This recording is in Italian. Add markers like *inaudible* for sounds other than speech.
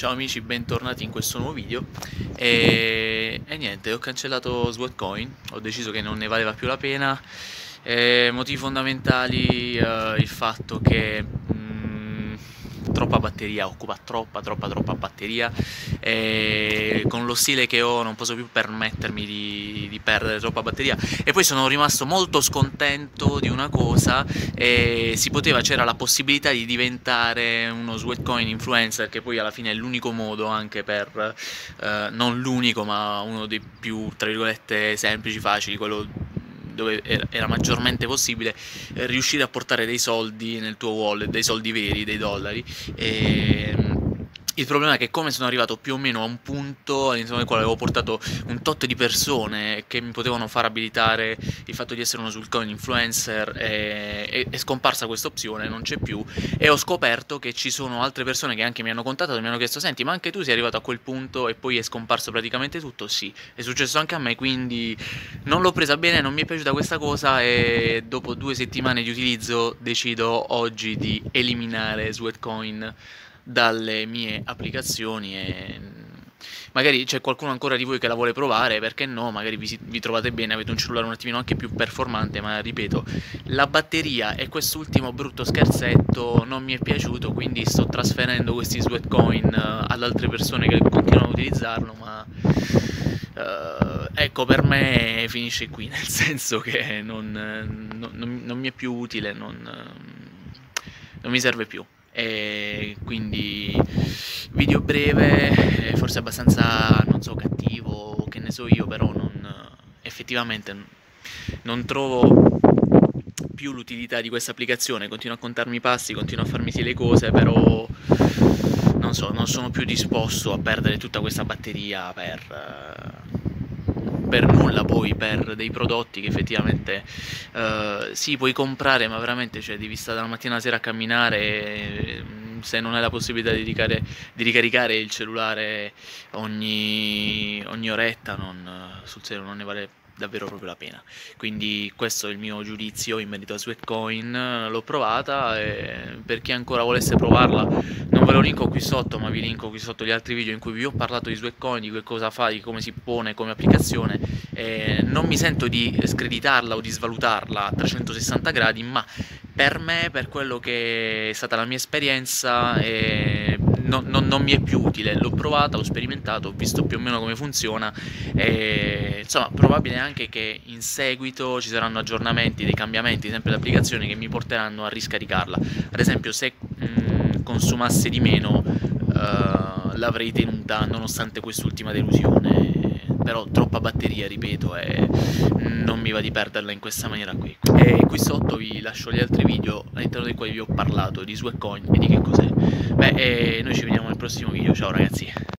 ciao amici, bentornati in questo nuovo video. E, e niente, ho cancellato Sweatcoin, ho deciso che non ne valeva più la pena. E, motivi fondamentali, uh, il fatto che troppa batteria, occupa troppa troppa troppa batteria. E con lo stile che ho non posso più permettermi di, di perdere troppa batteria. E poi sono rimasto molto scontento di una cosa e si poteva, c'era la possibilità di diventare uno sweatcoin influencer che poi alla fine è l'unico modo anche per, eh, non l'unico ma uno dei più tra virgolette semplici, facili, quello dove era maggiormente possibile eh, riuscire a portare dei soldi nel tuo wallet, dei soldi veri, dei dollari. E, il problema è che come sono arrivato più o meno a un punto all'interno del quale avevo portato un tot di persone che mi potevano far abilitare il fatto di essere uno Sulcoin influencer e, e, è scomparsa questa opzione, non c'è più e ho scoperto che ci sono altre persone che anche mi hanno contattato e mi hanno chiesto senti ma anche tu sei arrivato a quel punto e poi è scomparso praticamente tutto? Sì, è successo anche a me quindi non l'ho presa bene, non mi è piaciuta questa cosa e dopo due settimane di utilizzo decido oggi di eliminare Sweatcoin dalle mie applicazioni e magari c'è qualcuno ancora di voi che la vuole provare, perché no, magari vi, vi, trovate bene, avete un cellulare un attimino anche più performante, ma ripeto, la batteria e quest'ultimo brutto scherzetto non mi è piaciuto, quindi sto trasferendo questi sweatcoin uh, ad altre persone che continuano a utilizzarlo, ma uh, ecco, per me finisce qui, *laughs* nel senso che non, non, non mi è più utile, non, non mi serve più e quindi video breve, forse abbastanza, non so, cattivo, che ne so io, però non, effettivamente non trovo più l'utilità di questa applicazione, continuo a contarmi i passi, continuo a farmi sì le cose, però non so, non sono più disposto a perdere tutta questa batteria per per nulla poi per dei prodotti che effettivamente uh, sì puoi comprare ma veramente cioè, devi stare dalla mattina alla sera a camminare mm, se non hai la possibilità di, ricare, di ricaricare il cellulare ogni, ogni oretta non, sul serio non ne vale davvero proprio la pena. Quindi questo è il mio giudizio in merito a Sweatcoin, l'ho provata e per chi ancora volesse provarla non ve lo linko qui sotto ma vi linko qui sotto gli altri video in cui vi ho parlato di Sweatcoin, di che cosa fa, di come si pone come applicazione e non mi sento di screditarla o di svalutarla a 360 gradi ma per me, per quello che è stata la mia esperienza, eh, non, non, non, mi è più utile. L'ho provata, ho sperimentato, ho visto più o meno come funziona. E, insomma, probabile anche che in seguito ci saranno aggiornamenti, dei cambiamenti sempre d'applicazione che mi porteranno a riscaricarla. Ad esempio, se mh, mm, consumasse di meno, uh, l'avrei tenuta nonostante quest'ultima delusione però troppa batteria, ripeto, e non mi va di perderla in questa maniera qui. E qui sotto vi lascio gli altri video all'interno dei quali vi ho parlato di Sweatcoin e di che cos'è. Beh, noi ci vediamo nel prossimo video, ciao ragazzi!